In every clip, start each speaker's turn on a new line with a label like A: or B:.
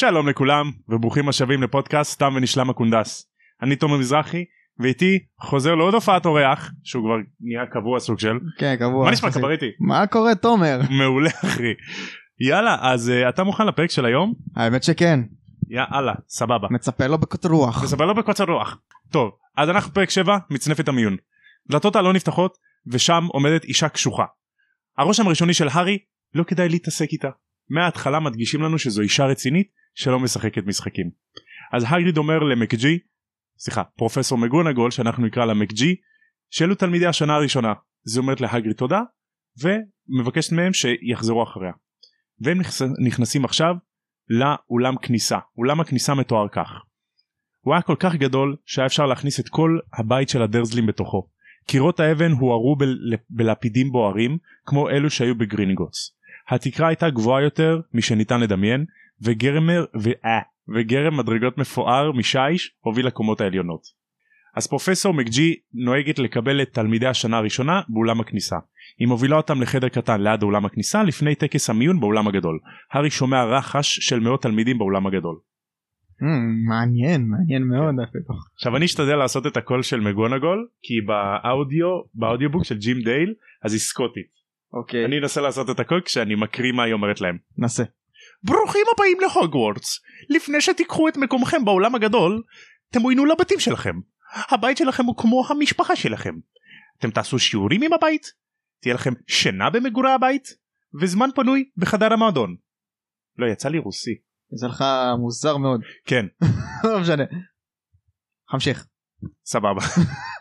A: שלום לכולם וברוכים השבים לפודקאסט סתם ונשלם הקונדס. אני תומר מזרחי ואיתי חוזר לעוד הופעת אורח שהוא כבר נהיה קבוע סוג של.
B: כן קבוע.
A: מה נשמע קברטי?
B: מה קורה תומר?
A: מעולה אחי. יאללה אז uh, אתה מוכן לפרק של היום?
B: האמת שכן.
A: יאללה סבבה.
B: מצפה לו בקוצר רוח.
A: מספר לו בקוצר רוח. טוב אז אנחנו פרק 7 מצנפת המיון. דלתות הלא נפתחות ושם עומדת אישה קשוחה. הרושם הראשוני של הארי לא כדאי להתעסק איתה. מההתחלה מדגישים לנו שזו אישה רצינית שלא משחקת משחקים. אז הגריד אומר למקג'י, סליחה, פרופסור מגונגול שאנחנו נקרא לה מקג'י, שאלו תלמידי השנה הראשונה. זה אומרת להגריד תודה ומבקשת מהם שיחזרו אחריה. והם נכנס, נכנסים עכשיו לאולם כניסה. אולם הכניסה מתואר כך. הוא היה כל כך גדול שהיה אפשר להכניס את כל הבית של הדרזלים בתוכו. קירות האבן הוארו בל, בלפידים בוערים כמו אלו שהיו בגרינגוטס. התקרה הייתה גבוהה יותר משניתן לדמיין וגרמר ו... אה, וגרם מדרגות מפואר משיש הוביל לקומות העליונות. אז פרופסור מקג'י נוהגת לקבל את תלמידי השנה הראשונה באולם הכניסה. היא מובילה אותם לחדר קטן ליד אולם הכניסה לפני טקס המיון באולם הגדול. הארי שומע רחש של מאות תלמידים באולם הגדול.
B: Hmm, מעניין מעניין מאוד אפילו.
A: עכשיו אני אשתדל לעשות את הקול של מגונגול כי באודיו באודיובוק של ג'ים דייל אז היא סקוטית.
B: אוקיי.
A: אני אנסה לעשות את הקול כשאני מקריא מה היא אומרת להם.
B: נסה.
A: ברוכים הבאים להוגוורטס. לפני שתיקחו את מקומכם באולם הגדול, תמוינו לבתים שלכם. הבית שלכם הוא כמו המשפחה שלכם. אתם תעשו שיעורים עם הבית, תהיה לכם שינה במגורי הבית, וזמן פנוי בחדר המועדון. לא יצא לי רוסי.
B: זה לך מוזר מאוד.
A: כן,
B: לא משנה. המשך.
A: סבבה.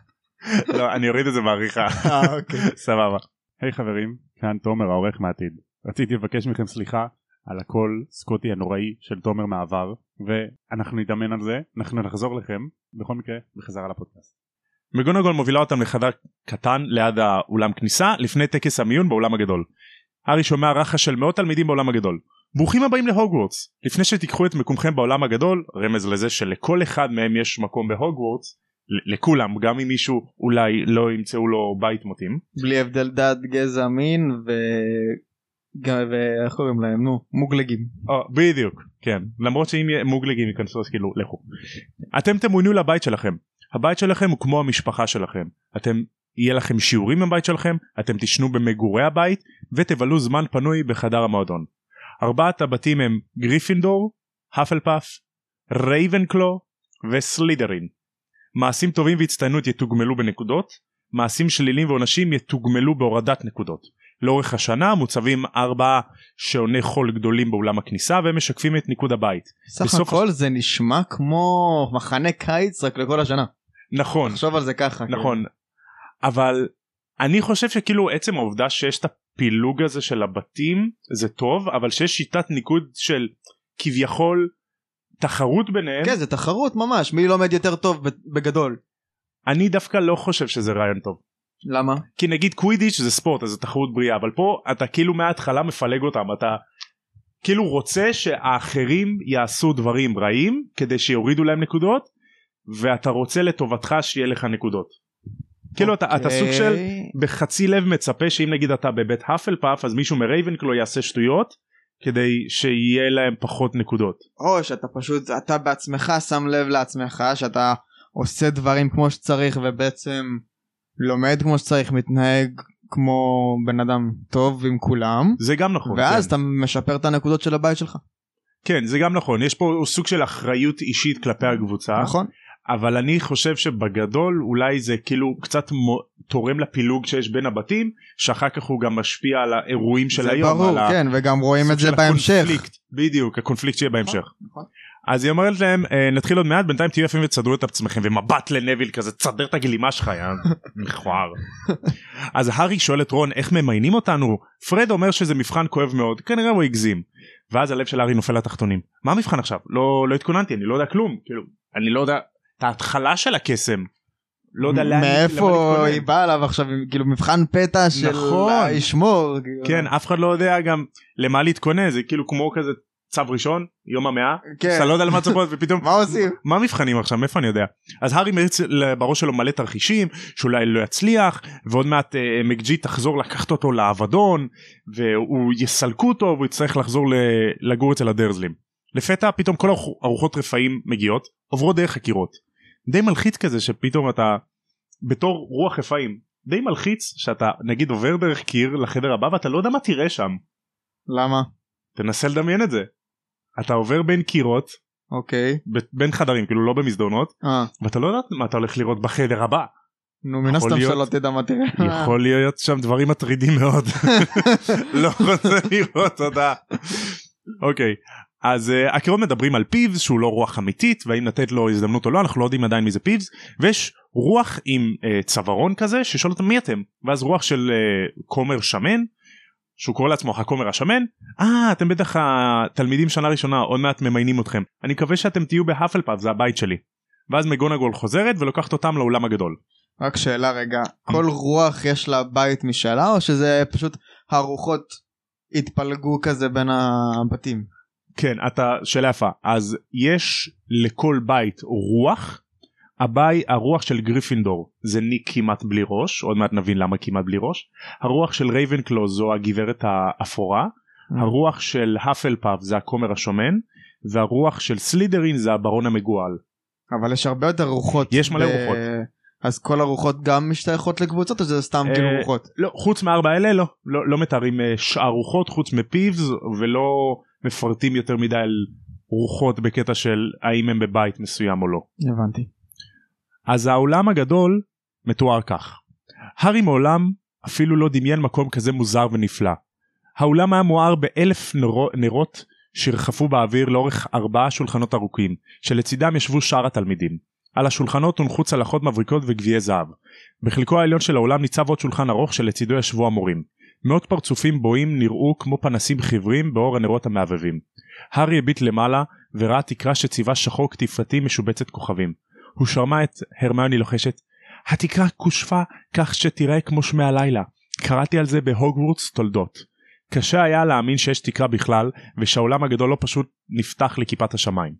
A: לא, אני אוריד את זה בעריכה.
B: אה, אוקיי.
A: סבבה. היי חברים, כאן תומר העורך מהעתיד. רציתי לבקש מכם סליחה על הקול סקוטי הנוראי של תומר מהעבר, ואנחנו נתאמן על זה, אנחנו נחזור לכם, בכל מקרה, בחזרה לפודקאסט. מגונגול מובילה אותם לחדר קטן ליד האולם כניסה לפני טקס המיון באולם הגדול. הארי שומע רחש של מאות תלמידים באולם הגדול. ברוכים הבאים להוגוורטס. לפני שתיקחו את מקומכם בעולם הגדול, רמז לזה שלכל אחד מהם יש מקום בהוגוורטס, לכולם, גם אם מישהו אולי לא ימצאו לו בית מתאים.
B: בלי הבדל דת גזע מין ו... ואיך קוראים להם נו מוגלגים.
A: או, בדיוק, כן. למרות שאם מוגלגים ייכנסו אז כאילו לכו. אתם תמוינו לבית שלכם. הבית שלכם הוא כמו המשפחה שלכם. אתם יהיה לכם שיעורים בבית שלכם, אתם תשנו במגורי הבית ותבלו זמן פנוי בחדר המועדון. ארבעת הבתים הם גריפינדור, האפלפאף, רייבנקלו וסלידרין. מעשים טובים והצטיינות יתוגמלו בנקודות, מעשים שליליים ועונשים יתוגמלו בהורדת נקודות. לאורך השנה מוצבים ארבעה שעוני חול גדולים באולם הכניסה והם משקפים את ניקוד הבית.
B: סך
A: בסוף
B: הכל זה נשמע כמו מחנה קיץ רק לכל השנה.
A: נכון,
B: תחשוב על זה ככה.
A: נכון. אבל אני חושב שכאילו עצם העובדה שיש את הפילוג הזה של הבתים זה טוב אבל שיש שיטת ניקוד של כביכול תחרות ביניהם
B: כן זה תחרות ממש מי לומד יותר טוב בגדול.
A: אני דווקא לא חושב שזה רעיון טוב.
B: למה?
A: כי נגיד קווידיץ' זה ספורט אז זה תחרות בריאה אבל פה אתה כאילו מההתחלה מפלג אותם אתה כאילו רוצה שהאחרים יעשו דברים רעים כדי שיורידו להם נקודות ואתה רוצה לטובתך שיהיה לך נקודות. כאילו אתה, אתה סוג של
B: אוקיי.
A: בחצי לב מצפה שאם נגיד אתה בבית האפלפאף אז מישהו מרייבנקלו יעשה שטויות כדי שיהיה להם פחות נקודות.
B: או שאתה פשוט אתה בעצמך שם לב לעצמך שאתה עושה דברים כמו שצריך ובעצם לומד כמו שצריך מתנהג כמו בן אדם טוב עם כולם
A: זה גם נכון.
B: ואז
A: כן.
B: אתה משפר את הנקודות של הבית שלך
A: כן זה גם נכון יש פה סוג של אחריות אישית כלפי הקבוצה.
B: נכון?
A: אבל אני חושב שבגדול אולי זה כאילו קצת מו- תורם לפילוג שיש בין הבתים שאחר כך הוא גם משפיע על האירועים של
B: זה
A: היום.
B: ברור
A: על ה-
B: כן וגם רואים את זה בהמשך.
A: בדיוק הקונפליקט שיהיה בהמשך.
B: נכון.
A: אז היא אומרת להם "אה, נתחיל עוד מעט בינתיים תהיו יפים ותסדרו את עצמכם ומבט לנביל כזה תסדר את הגלימה שלך יא מכוער. אז הארי שואל את רון איך ממיינים אותנו פרד אומר שזה מבחן כואב מאוד כנראה הוא הגזים. ואז הלב של הארי נופל לתחתונים מה המבחן עכשיו לא לא התכוננתי אני לא יודע כלום כאילו אני לא יודע את ההתחלה של הקסם. לא יודע לאן
B: מאיפה
A: להתכונן.
B: היא באה אליו עכשיו כאילו מבחן פתע של
A: נכון.
B: ישמור. כאילו.
A: כן אף אחד לא יודע גם למה להתכונן זה כאילו כמו כזה צו ראשון יום המאה
B: כן.
A: אתה לא יודע למה צפות ופתאום
B: מה עושים?
A: מה המבחנים עכשיו מאיפה אני יודע אז הארי מריץ בראש שלו מלא תרחישים שאולי לא יצליח ועוד מעט אה, מקג'י תחזור לקחת אותו לאבדון והוא יסלקו אותו והוא יצטרך לחזור ל- לגור אצל הדרזלים לפתע פתאום כל ארוחות רפאים מגיעות עוברות דרך הקירות. די מלחיץ כזה שפתאום אתה בתור רוח רפאים די מלחיץ שאתה נגיד עובר דרך קיר לחדר הבא ואתה לא יודע מה תראה שם.
B: למה?
A: תנסה לדמיין את זה. אתה עובר בין קירות
B: אוקיי.
A: ב- בין חדרים כאילו לא במסדרונות
B: אה,
A: ואתה לא יודע מה אתה הולך לראות בחדר הבא.
B: נו מן הסתם שלא תדע מה תראה.
A: יכול להיות שם דברים מטרידים מאוד. לא רוצה לראות תודה. אוקיי אז uh, הקירות מדברים על פיבס שהוא לא רוח אמיתית והאם לתת לו הזדמנות או לא אנחנו לא יודעים עדיין מי זה פיבס ויש רוח עם uh, צווארון כזה ששואל אותם מי אתם ואז רוח של uh, כומר שמן שהוא קורא לעצמו הכומר השמן אה אתם בטח התלמידים שנה ראשונה עוד מעט ממיינים אתכם אני מקווה שאתם תהיו בהאפלפאף זה הבית שלי. ואז מגונגול חוזרת ולוקחת אותם לאולם הגדול.
B: רק שאלה רגע, כל רוח יש לה בית משלה או שזה פשוט הרוחות התפלגו כזה בין הבתים?
A: כן אתה שאלה יפה אז יש לכל בית רוח הבית הרוח של גריפינדור זה ניק כמעט בלי ראש עוד מעט נבין למה כמעט בלי ראש הרוח של רייבנקלו זו הגברת האפורה הרוח של האפלפאף זה הכומר השמן והרוח של סלידרין זה הברון המגועל
B: אבל יש הרבה יותר רוחות.
A: יש מלא
B: ב-
A: רוחות.
B: אז כל הרוחות גם משתייכות לקבוצות או שזה סתם
A: אה,
B: כאילו רוחות?
A: לא חוץ מארבע אלה לא לא, לא מתארים אה, שאר רוחות חוץ מפיבס ולא מפרטים יותר מדי על רוחות בקטע של האם הם בבית מסוים או לא.
B: הבנתי.
A: אז העולם הגדול מתואר כך. הארי מעולם אפילו לא דמיין מקום כזה מוזר ונפלא. האולם היה מואר באלף נרו, נרות שרחפו באוויר לאורך ארבעה שולחנות ארוכים, שלצידם ישבו שאר התלמידים. על השולחנות הונחו צלחות מבריקות וגביעי זהב. בחלקו העליון של האולם ניצב עוד שולחן ארוך שלצידו ישבו המורים. מאות פרצופים בואים נראו כמו פנסים חיוורים באור הנרות המהבהבים. הארי הביט למעלה וראה תקרה שציווה שחור קטיפתי משובצת כוכבים. הוא שמע את הרמיוני לוחשת התקרה כושפה כך שתראה כמו שמי הלילה. קראתי על זה בהוגוורטס תולדות. קשה היה להאמין שיש תקרה בכלל ושהעולם הגדול לא פשוט נפתח לכיפת השמיים.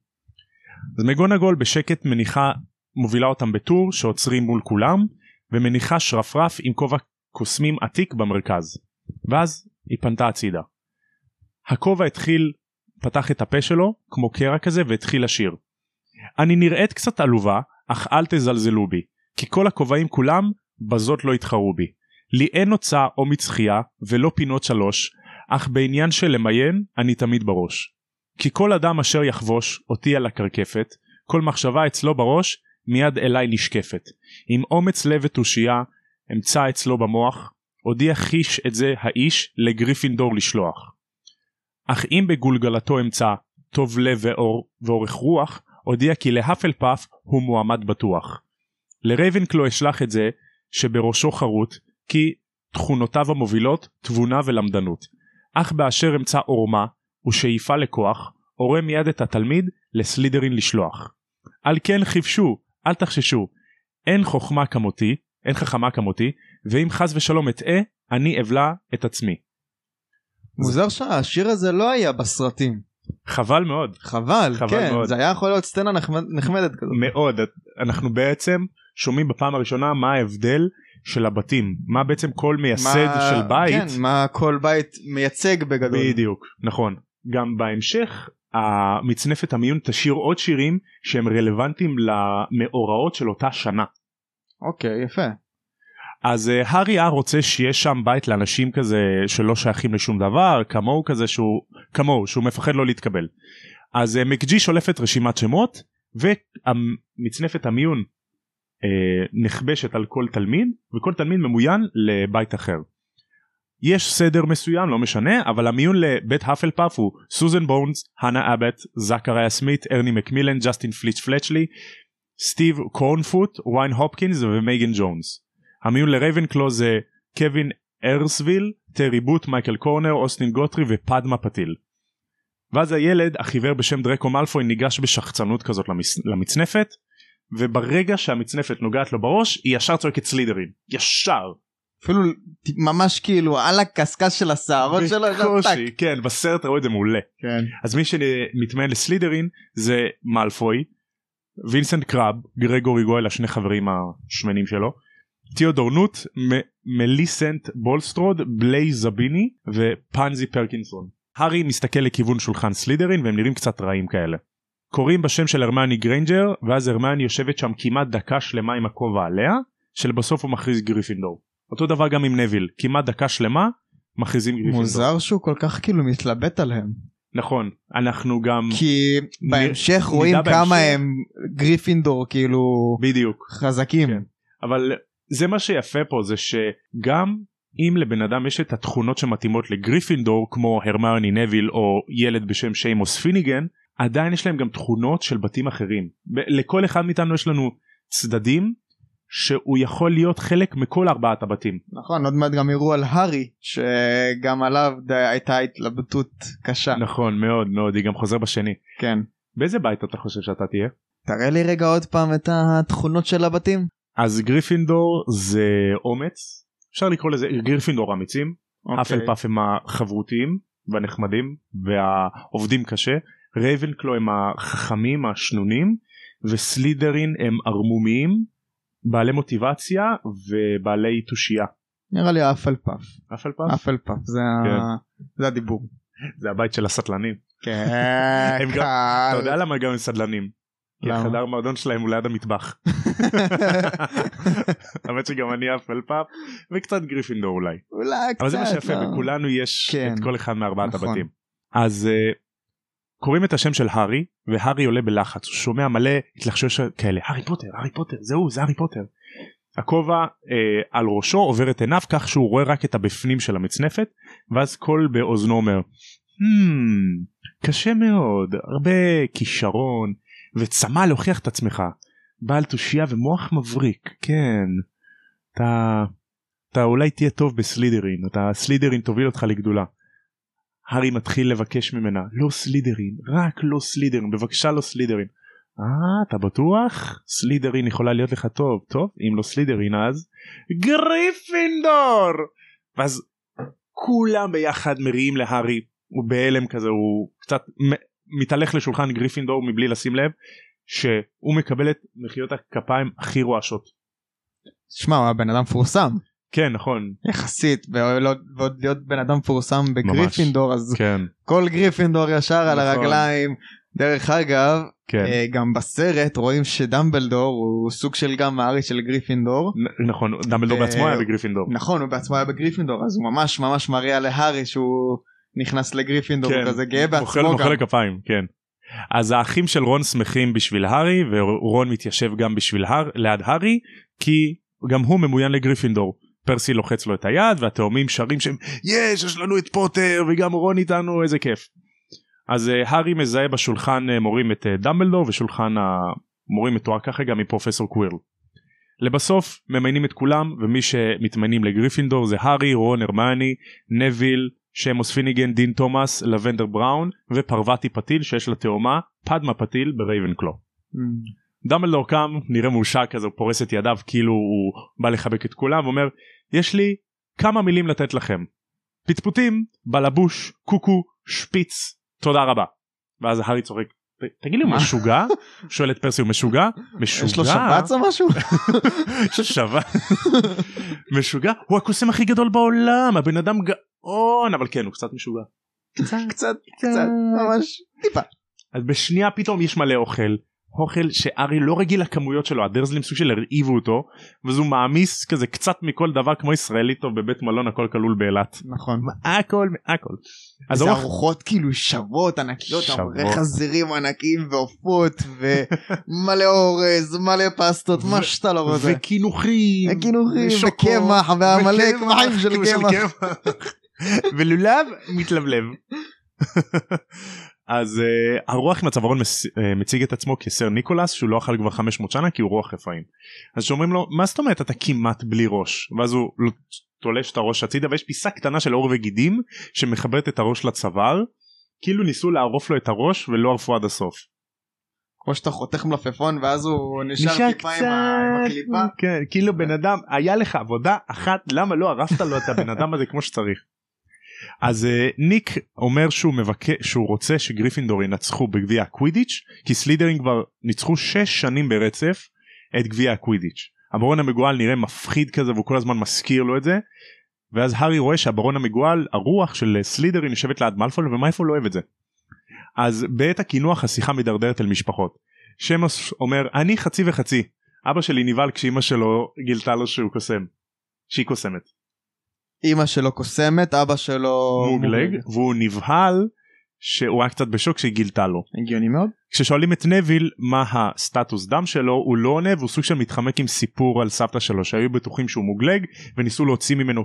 A: אז מגונגול בשקט מניחה מובילה אותם בטור שעוצרים מול כולם ומניחה שרפרף עם כובע קוסמים עתיק במרכז. ואז היא פנתה הצידה. הכובע התחיל פתח את הפה שלו כמו קרע כזה והתחיל לשיר. אני נראית קצת עלובה אך אל תזלזלו בי כי כל הכובעים כולם בזאת לא יתחרו בי. לי אין הוצאה או מצחייה ולא פינות שלוש אך בעניין של למיין אני תמיד בראש. כי כל אדם אשר יחבוש אותי על הקרקפת כל מחשבה אצלו בראש מיד אליי נשקפת. עם אומץ לב ותושייה אמצא אצלו במוח הודיע חיש את זה האיש לגריפינדור לשלוח. אך אם בגולגלתו אמצא טוב לב ואור ואורך רוח הודיע כי להפלפף הוא מועמד בטוח. לרייבנקלו אשלח את זה שבראשו חרוט כי תכונותיו המובילות תבונה ולמדנות. אך באשר אמצא עורמה ושאיפה לכוח הורה מיד את התלמיד לסלידרין לשלוח. על כן חיפשו אל תחששו אין חוכמה כמותי אין חכמה כמותי ואם חס ושלום אטעה אני אבלע את עצמי.
B: מוזר שהשיר הזה לא היה בסרטים.
A: חבל מאוד
B: חבל,
A: חבל
B: כן,
A: מאוד.
B: זה היה יכול להיות סצנה נחמד- נחמדת כזאת.
A: מאוד אנחנו בעצם שומעים בפעם הראשונה מה ההבדל של הבתים מה בעצם כל מייסד
B: מה-
A: של בית
B: כן, מה כל בית מייצג בגדול.
A: בדיוק נכון גם בהמשך המצנפת המיון תשאיר עוד שירים שהם רלוונטיים למאורעות של אותה שנה
B: אוקיי, יפה.
A: אז uh, הארי היה רוצה שיש שם בית לאנשים כזה שלא שייכים לשום דבר כמוהו כזה שהוא כמוהו שהוא מפחד לא להתקבל. אז uh, מקג'י שולפת רשימת שמות ומצנפת המיון uh, נכבשת על כל תלמיד וכל תלמיד ממוין לבית אחר. יש סדר מסוים לא משנה אבל המיון לבית האפלפאף הוא סוזן בונס, הנה אבט, זכריה סמית, ארני מקמילן, ג'סטין פליץ' פלצ'לי, סטיב קורנפוט, ויין הופקינס ומייגן ג'ונס. המיון לרייבנקלו זה קווין ארסוויל, טרי בוט, מייקל קורנר, אוסטין גוטרי ופדמה פאטיל. ואז הילד החיוור בשם דרקו מאלפוי ניגש בשחצנות כזאת למצ... למצנפת וברגע שהמצנפת נוגעת לו בראש היא ישר צועקת סלידרין ישר
B: אפילו ממש כאילו על הקשקש של השערות שלו.
A: בקושי כן בסרט ראו את זה מעולה
B: כן.
A: אז מי שמתמיין לסלידרין זה מאלפוי וינסנט קרב גרגורי גויל השני חברים השמנים שלו תיאודור נוט מ- מליסנט בולסטרוד בליי זביני ופנזי פרקינסון. הארי מסתכל לכיוון שולחן סלידרין והם נראים קצת רעים כאלה. קוראים בשם של הרמיוני גריינג'ר ואז הרמיוני יושבת שם כמעט דקה שלמה עם הכובע עליה שלבסוף הוא מכריז גריפינדור. אותו דבר גם עם נוויל כמעט דקה שלמה מכריזים גריפינדור.
B: מוזר שהוא כל כך כאילו מתלבט עליהם.
A: נכון אנחנו גם
B: כי בהמשך
A: נ-
B: רואים כמה
A: בהמשך.
B: הם גריפינדור כאילו
A: בדיוק
B: חזקים.
A: כן. אבל זה מה שיפה פה זה שגם אם לבן אדם יש את התכונות שמתאימות לגריפינדור כמו הרמיוני נוויל או ילד בשם שיימוס פיניגן עדיין יש להם גם תכונות של בתים אחרים. לכל אחד מאיתנו יש לנו צדדים שהוא יכול להיות חלק מכל ארבעת הבתים.
B: נכון עוד מעט גם יראו על הארי שגם עליו די- הייתה התלבטות קשה.
A: נכון מאוד מאוד היא גם חוזר בשני.
B: כן.
A: באיזה בית אתה חושב שאתה תהיה?
B: תראה לי רגע עוד פעם את התכונות של הבתים.
A: אז גריפינדור זה אומץ אפשר לקרוא לזה גריפינדור אמיצים
B: אוקיי.
A: האפלפאף הם החברותיים והנחמדים והעובדים קשה רייבנקלו הם החכמים השנונים וסלידרין הם ערמומיים בעלי מוטיבציה ובעלי תושייה.
B: נראה לי
A: האפלפאף.
B: האפלפאף האפלפאף זה
A: כן.
B: ה- זה הדיבור.
A: זה הבית של הסטלנים.
B: כן.
A: הם גם-
B: קל.
A: אתה יודע למה גם הם סטלנים? כי? החדר מועדון שלהם הוא ליד המטבח. האמת שגם אני האפלפאף וקצת גריפינדור אולי.
B: אולי קצת.
A: אבל זה מה שיפה
B: לא.
A: בכולנו יש
B: כן.
A: את כל אחד מארבעת
B: נכון.
A: הבתים. אז uh, קוראים את השם של הארי והארי עולה בלחץ הוא שומע מלא התלחשוש כאלה הארי פוטר הארי פוטר זהו זה הארי פוטר. הכובע uh, על ראשו עובר את עיניו כך שהוא רואה רק את הבפנים של המצנפת ואז קול באוזנו אומר hmm, קשה מאוד הרבה כישרון וצמא להוכיח את עצמך. בעל תושייה ומוח מבריק כן. אתה אתה אולי תהיה טוב בסלידרין אתה סלידרין תוביל אותך לגדולה. הארי מתחיל לבקש ממנה לא סלידרין רק לא סלידרין בבקשה לא סלידרין. אה אתה בטוח? סלידרין יכולה להיות לך טוב. טוב אם לא סלידרין אז? גריפינדור! ואז כולם ביחד מריעים להארי הוא בהלם כזה הוא קצת מתהלך לשולחן גריפינדור מבלי לשים לב שהוא מקבל את מחיאות הכפיים הכי רועשות.
B: שמע הוא הבן אדם מפורסם
A: כן נכון
B: יחסית ועוד להיות בן אדם מפורסם בגריפינדור אז
A: כן
B: כל גריפינדור ישר על
A: נכון.
B: הרגליים. דרך אגב
A: כן
B: אה, גם בסרט רואים שדמבלדור הוא סוג של גם הארי של גריפינדור.
A: נכון דמבלדור
B: ו-
A: בעצמו היה בגריפינדור.
B: נכון הוא בעצמו היה בגריפינדור אז הוא ממש ממש מראה להארי שהוא נכנס לגריפינדור הוא כזה גאה בעצמו גם.
A: לכפיים כן. אז האחים של רון שמחים בשביל הארי ורון מתיישב גם בשביל הר ליד הארי כי גם הוא ממוין לגריפינדור. פרסי לוחץ לו את היד והתאומים שרים שהם יש יש לנו את פוטר וגם רון איתנו איזה כיף. אז אה, הארי מזהה בשולחן אה, מורים את אה, דמבלדור ושולחן המורים מתואר ככה גם מפרופסור קווירל. לבסוף ממיינים את כולם ומי שמתמיינים לגריפינדור זה הארי רון הרמני נוויל שמוס פיניגן דין תומאס לבנדר בראון ופרווטי פתיל שיש לה תאומה פדמה פתיל ברייבנקלו.
B: אממ.
A: דמבלדור קם נראה מאושר כזה הוא פורס את ידיו כאילו הוא בא לחבק את כולם ואומר יש לי כמה מילים לתת לכם. פטפוטים בלבוש קוקו שפיץ תודה רבה. ואז הארי צוחק "ת- תגיד לי הוא
B: מה?
A: משוגע? שואל את פרסי הוא משוגע? משוגע?
B: יש לו שבץ או משהו?
A: שווה משוגע הוא הקוסם הכי גדול בעולם הבן אדם גאון אבל כן הוא קצת משוגע.
B: קצת קצת ממש טיפה.
A: אז בשנייה פתאום יש מלא אוכל אוכל שארי לא רגיל לכמויות שלו הדרזלים סוג של הרעיבו אותו ואז הוא מעמיס כזה קצת מכל דבר כמו ישראלי טוב בבית מלון הכל כלול באילת.
B: נכון.
A: הכל הכל. אז
B: זה ארוחות כאילו שוות ענקיות,
A: שוות.
B: חזירים ענקיים ועופות ומלא אורז, מלא פסטות, מה שאתה לא רוצה.
A: וקינוחים
B: וקינוחים, וקמח, והמלא קמחים של קמח.
A: ולולב מתלבלב. אז uh, הרוח עם הצווארון מס, uh, מציג את עצמו כסר ניקולס שהוא לא אכל כבר 500 שנה כי הוא רוח רפאים. אז שאומרים לו מה זאת אומרת אתה כמעט בלי ראש ואז הוא לא- תולש את הראש הצידה ויש פיסה קטנה של עור וגידים שמחברת את הראש לצוואר כאילו ניסו לערוף לו את הראש ולא ערפו עד הסוף.
B: כמו שאתה חותך מלפפון ואז הוא נשאר
A: נשאר
B: טיפה עם ה- עם הקליפה.
A: כן, כאילו בן אדם היה לך עבודה אחת למה לא הרסת לו את הבן אדם הזה כמו שצריך. אז uh, ניק אומר שהוא מבקש שהוא רוצה שגריפינדור ינצחו בגביע הקווידיץ' כי סלידרין כבר ניצחו 6 שנים ברצף את גביע הקווידיץ'. הברון המגועל נראה מפחיד כזה והוא כל הזמן מזכיר לו את זה. ואז הארי רואה שהברון המגואל הרוח של סלידרין יושבת ליד מאלפוי ומאלפוי לא אוהב את זה. אז בעת הקינוח השיחה מידרדרת אל משפחות. שמוס אומר אני חצי וחצי אבא שלי נבהל כשאימא שלו גילתה לו שהוא קוסם. שהיא קוסמת.
B: אימא שלו קוסמת אבא שלו
A: מוגלג והוא נבהל שהוא היה קצת בשוק כשהיא גילתה לו.
B: הגיוני מאוד.
A: כששואלים את נביל מה הסטטוס דם שלו הוא לא עונה והוא סוג של מתחמק עם סיפור על סבתא שלו שהיו בטוחים שהוא מוגלג וניסו להוציא ממנו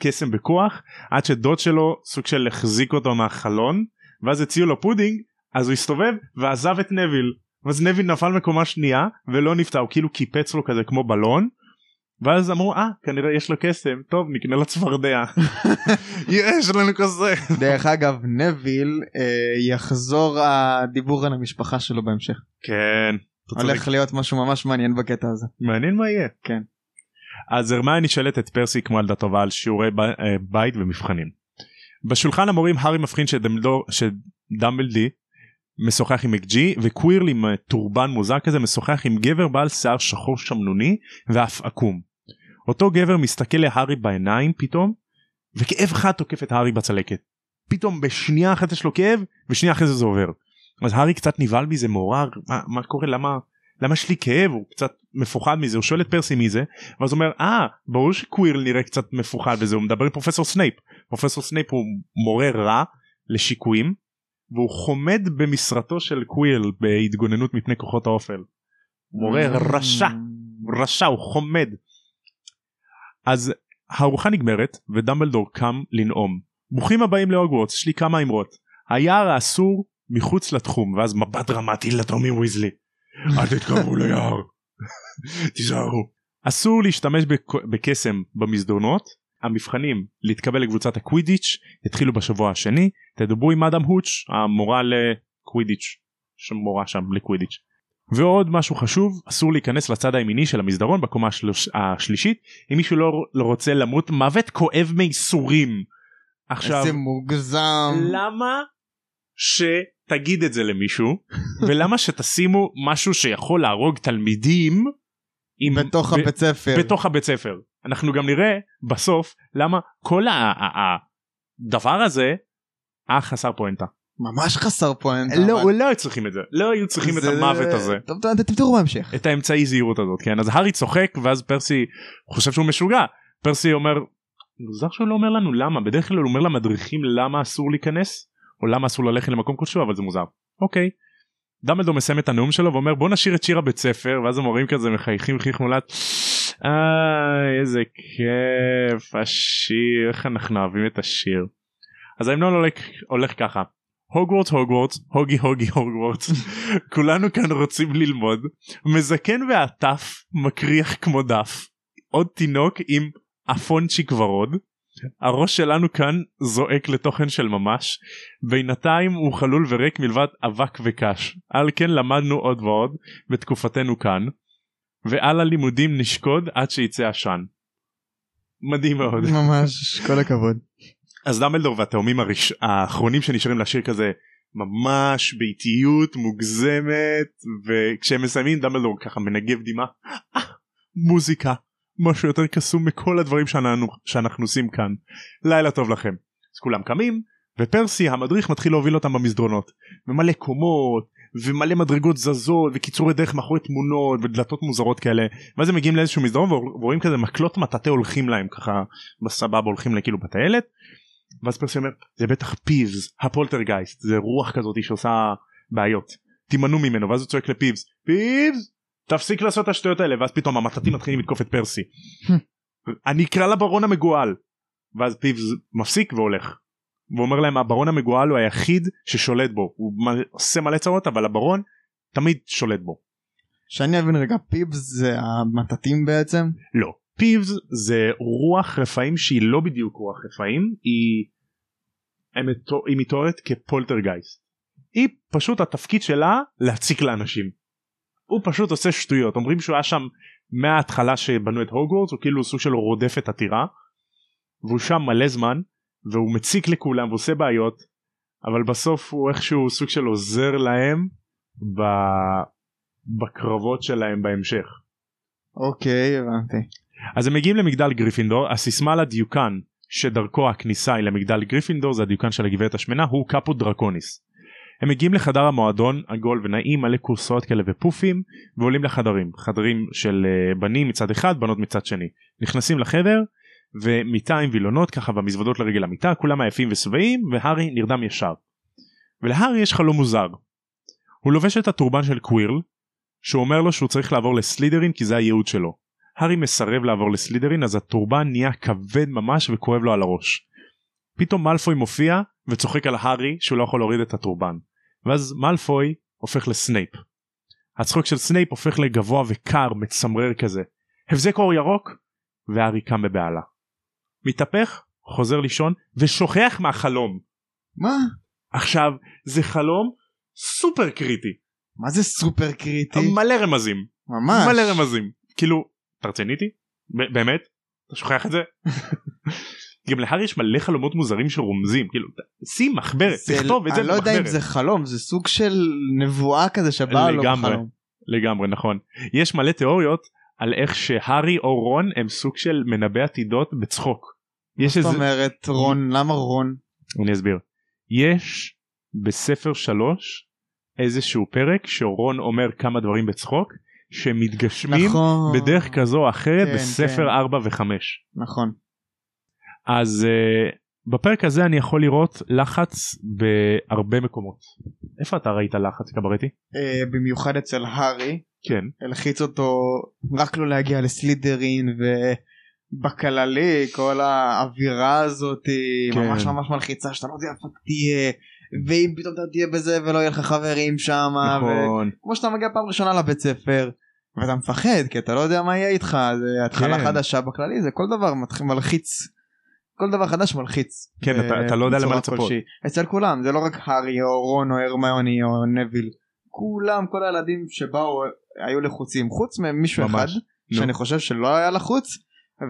A: קסם בכוח עד שדוד שלו סוג של החזיק אותו מהחלון ואז הציעו לו פודינג אז הוא הסתובב ועזב את נוויל ואז נוויל נפל מקומה שנייה ולא נפצע הוא כאילו קיפץ לו כזה כמו בלון ואז אמרו אה כנראה יש לו קסם טוב נקנה לו צפרדע יש לנו כזה
B: דרך אגב נוויל אה, יחזור הדיבור על המשפחה שלו בהמשך.
A: כן.
B: הולך להיות משהו ממש מעניין בקטע הזה.
A: מעניין מה יהיה
B: כן.
A: אז הרמני שואלת את פרסי כמו ילדה טובה על שיעורי ב- אה, בית ומבחנים. בשולחן המורים הארי מבחין שדמבלדור שדמבלדי משוחח עם מקג'י וקווירל עם אה, טורבן מוזר כזה משוחח עם גבר בעל שיער שחור שמנוני ואף עקום. אותו גבר מסתכל להארי בעיניים פתאום וכאב חד תוקף את הארי בצלקת. פתאום בשנייה אחת יש לו כאב ושנייה אחרי זה זה עובר. אז הארי קצת נבהל מזה מעורר מה, מה קורה למה למה יש לי כאב הוא קצת מפוחד מזה הוא שואל את פרסי מי זה ואז אומר אה ברור שקווירל נראה קצת מפוחד וזה הוא מדבר עם פרופסור סנייפ פרופסור סנייפ הוא מורה רע לשיקויים והוא חומד במשרתו של קווירל בהתגוננות מפני כוחות האופל. מורה רשע רשע הוא חומד. אז הארוחה נגמרת ודמבלדור קם לנאום. ברוכים הבאים להוגוורטס יש לי כמה אמרות. היער האסור מחוץ לתחום ואז מבט דרמטי לטומי ויזלי. אל תתקרבו ליער. תיזהרו. אסור להשתמש בק- בקסם במסדרונות. המבחנים להתקבל לקבוצת הקווידיץ' התחילו בשבוע השני. תדברו עם אדם הוץ' המורה לקווידיץ'. שמורה שם לקווידיץ'. ועוד משהו חשוב אסור להיכנס לצד הימיני של המסדרון בקומה השלוש, השלישית אם מישהו לא, לא רוצה למות מוות כואב מייסורים. עכשיו
B: איזה מוגזם.
A: למה שתגיד את זה למישהו ולמה שתשימו משהו שיכול להרוג תלמידים עם,
B: בתוך
A: ב-
B: הבית ספר.
A: בתוך הבית ספר אנחנו גם נראה בסוף למה כל הדבר הזה היה חסר פואנטה
B: ממש חסר פואנטה.
A: לא
B: אבל-
A: לא היו צריכים את זה לא היו צריכים את
B: זה-
A: המוות הזה
B: טוב, טוב, אתם תראו בהמשך.
A: את האמצעי זהירות הזאת כן אז הארי צוחק ואז פרסי חושב שהוא משוגע פרסי אומר מוזר שהוא לא אומר לנו למה בדרך כלל הוא אומר למדריכים למה אסור להיכנס או למה אסור ללכת למקום כלשהו אבל זה מוזר אוקיי. דמבלדור מסיים את הנאום שלו ואומר בוא נשאיר את שיר הבית ספר ואז המורים כזה מחייכים חיוך מולד. איי איזה כיף השיר איך אנחנו אוהבים את השיר. אז ההמנון הולך, הולך ככה הוגוורטס הוגוורטס הוגי הוגי הוגוורטס. כולנו כאן רוצים ללמוד. מזקן ועטף מקריח כמו דף. עוד תינוק עם אפונצ'יק ורוד הראש שלנו כאן זועק לתוכן של ממש. בינתיים הוא חלול וריק מלבד אבק וקש. על כן למדנו עוד ועוד בתקופתנו כאן. ועל הלימודים נשקוד עד שיצא עשן. מדהים מאוד.
B: ממש כל הכבוד.
A: אז דמבלדור והתאומים הראש... האחרונים שנשארים לשיר כזה ממש באיטיות מוגזמת וכשהם מסיימים דמבלדור ככה מנגב דמעה. "אה, מוזיקה משהו יותר קסום מכל הדברים שאנחנו, שאנחנו עושים כאן. לילה טוב לכם. אז כולם קמים ופרסי המדריך מתחיל להוביל אותם במסדרונות. ומלא קומות ומלא מדרגות זזות וקיצורי דרך מאחורי תמונות ודלתות מוזרות כאלה. ואז הם מגיעים לאיזשהו מסדרון ורואים כזה מקלות מטאטא הולכים להם ככה בסבבה הולכים לכאילו בטיילת ואז פרסי אומר זה בטח פיבס הפולטרגייסט. זה רוח כזאת שעושה בעיות. תימנעו ממנו ואז הוא צועק לפיבס פיבס תפסיק לעשות את השטויות האלה. ואז פתאום המטאטים מתחילים לתקוף את פרסי. אני אקרא לברון המגואל ואז פיבס מפסיק והולך. והוא אומר להם הברון המגואל הוא היחיד ששולט בו. הוא עושה מלא צרות אבל הברון תמיד שולט בו.
B: שאני אבין רגע פיבס זה המטאטים בעצם.
A: לא פיבס זה רוח רפאים שהיא לא בדיוק רוח רפאים היא היא מתוארת כפולטרגייסט. היא פשוט התפקיד שלה להציק לאנשים. הוא פשוט עושה שטויות אומרים שהוא היה שם מההתחלה שבנו את הוגוורטס הוא כאילו סוג של רודף את הטירה והוא שם מלא זמן והוא מציק לכולם ועושה בעיות אבל בסוף הוא איכשהו סוג של עוזר להם. בקרבות שלהם בהמשך.
B: אוקיי הבנתי.
A: אז הם מגיעים למגדל גריפינדור הסיסמה לדיוקן שדרכו הכניסה היא למגדל גריפינדור זה הדיוקן של הגברת השמנה הוא קפו דרקוניס. הם מגיעים לחדר המועדון עגול ונעים מלא כורסאות כאלה ופופים ועולים לחדרים חדרים של אה, בנים מצד אחד בנות מצד שני נכנסים לחדר ומיטה עם וילונות ככה והמזוודות לרגל המיטה כולם עייפים ושבעים והארי נרדם ישר. ולהארי יש חלום מוזר. הוא לובש את הטורבן של קווירל שהוא אומר לו שהוא צריך לעבור לסלידרין כי זה הייעוד שלו. הארי מסרב לעבור לסלידרין אז הטורבן נהיה כבד ממש וכואב לו על הראש. פתאום מאלפוי מופיע וצוחק על הארי שהוא לא יכול להוריד את הטורבן. ואז מאלפוי הופך לסנייפ. הצחוק של סנייפ הופך לגבוה וקר מצמרר כזה. הבזק אור ירוק והארי קם בבהלה. מתהפך חוזר לישון ושוכח מהחלום.
B: מה?
A: עכשיו זה חלום סופר קריטי.
B: מה זה סופר קריטי?
A: מלא רמזים.
B: ממש.
A: מלא רמזים. כאילו אתה רציני איתי? באמת? אתה שוכח את זה? גם להארי יש מלא חלומות מוזרים שרומזים כאילו שים מחברת תכתוב את זה
B: אני לא יודע אם
A: במחברת.
B: זה חלום זה סוג של נבואה כזה שבאה לו. בחלום.
A: לגמרי נכון יש מלא תיאוריות על איך שהארי או רון הם סוג של מנבא עתידות בצחוק. יש
B: זאת אומרת רון למה רון?
A: אני אסביר יש בספר שלוש איזשהו פרק שרון אומר כמה דברים בצחוק שמתגשמים
B: נכון.
A: בדרך כזו או אחרת
B: כן,
A: בספר
B: כן.
A: 4 ו-5
B: נכון.
A: אז uh, בפרק הזה אני יכול לראות לחץ בהרבה מקומות. איפה אתה ראית לחץ קברטי?
B: אה, במיוחד אצל הארי
A: כן
B: הלחיץ אותו רק לא להגיע לסלידרין ובכללי כל האווירה הזאת היא
A: כן.
B: ממש ממש מלחיצה שאתה לא יודע איפה תהיה ואם פתאום אתה תהיה בזה ולא יהיה לך חברים שם
A: נכון
B: כמו שאתה מגיע פעם ראשונה לבית ספר ואתה מפחד כי אתה לא יודע מה יהיה איתך זה התחלה
A: כן.
B: חדשה בכללי זה כל דבר מלחיץ. כל דבר חדש מלחיץ.
A: כן, אתה-
B: ב-
A: אתה לא יודע למה לצפות.
B: אצל כולם זה לא רק הארי או רון או הרמיוני או נביל. כולם כל הילדים שבאו היו לחוצים חוץ ממישהו
A: ממש.
B: אחד
A: נו.
B: שאני חושב שלא היה לחוץ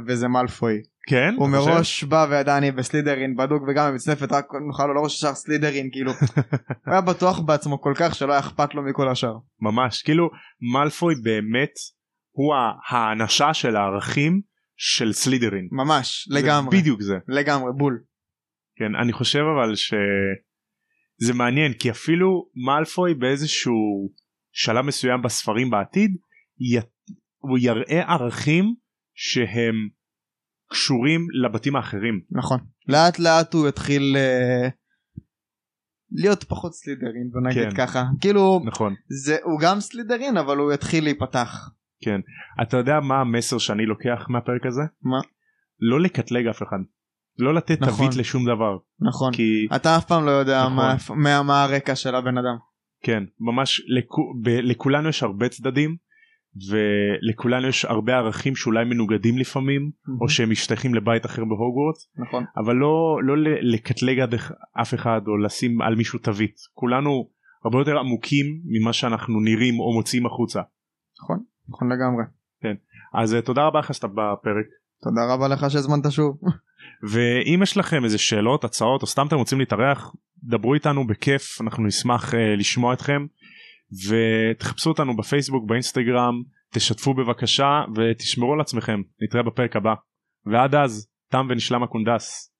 B: וזה מאלפוי.
A: כן
B: הוא? מראש בא וידע אני בסלידרין בדוק וגם במצנפת רק נוכל לו לראש ישר סלידרין כאילו. הוא היה בטוח בעצמו כל כך שלא היה אכפת לו מכל השאר.
A: ממש כאילו מאלפוי באמת הוא ה- האנשה של הערכים של סלידרין.
B: ממש לגמרי
A: בדיוק זה.
B: לגמרי בול.
A: כן אני חושב אבל שזה מעניין כי אפילו מאלפוי באיזשהו שלב מסוים בספרים בעתיד י- הוא יראה ערכים שהם קשורים לבתים האחרים.
B: נכון לאט לאט הוא התחיל אה, להיות פחות סלידרין בוא נגיד
A: כן.
B: ככה כאילו
A: נכון.
B: זה הוא גם סלידרין אבל הוא התחיל להיפתח.
A: כן. אתה יודע מה המסר שאני לוקח מהפרק הזה?
B: מה?
A: לא לקטלג אף אחד. לא לתת
B: נכון.
A: תווית לשום דבר.
B: נכון.
A: כי
B: אתה אף פעם לא יודע
A: נכון.
B: מה, מה, מה הרקע של הבן אדם.
A: כן ממש לכו, ב, לכולנו יש הרבה צדדים ולכולנו יש הרבה ערכים שאולי מנוגדים לפעמים או שהם משתייכים לבית אחר בהוגוורטס
B: נכון.
A: אבל לא לא לקטלג עד אף אחד או לשים על מישהו תווית כולנו הרבה יותר עמוקים ממה שאנחנו נראים או מוציאים החוצה.
B: נכון. נכון לגמרי.
A: אז אה, תודה רבה לך שאתה בפרק
B: תודה רבה לך שהזמנת שוב.
A: ואם יש לכם איזה שאלות הצעות או סתם אתם רוצים להתארח דברו איתנו בכיף אנחנו נשמח uh, לשמוע אתכם ותחפשו אותנו בפייסבוק באינסטגרם תשתפו בבקשה ותשמרו על עצמכם נתראה בפרק הבא ועד אז תם ונשלם הקונדס.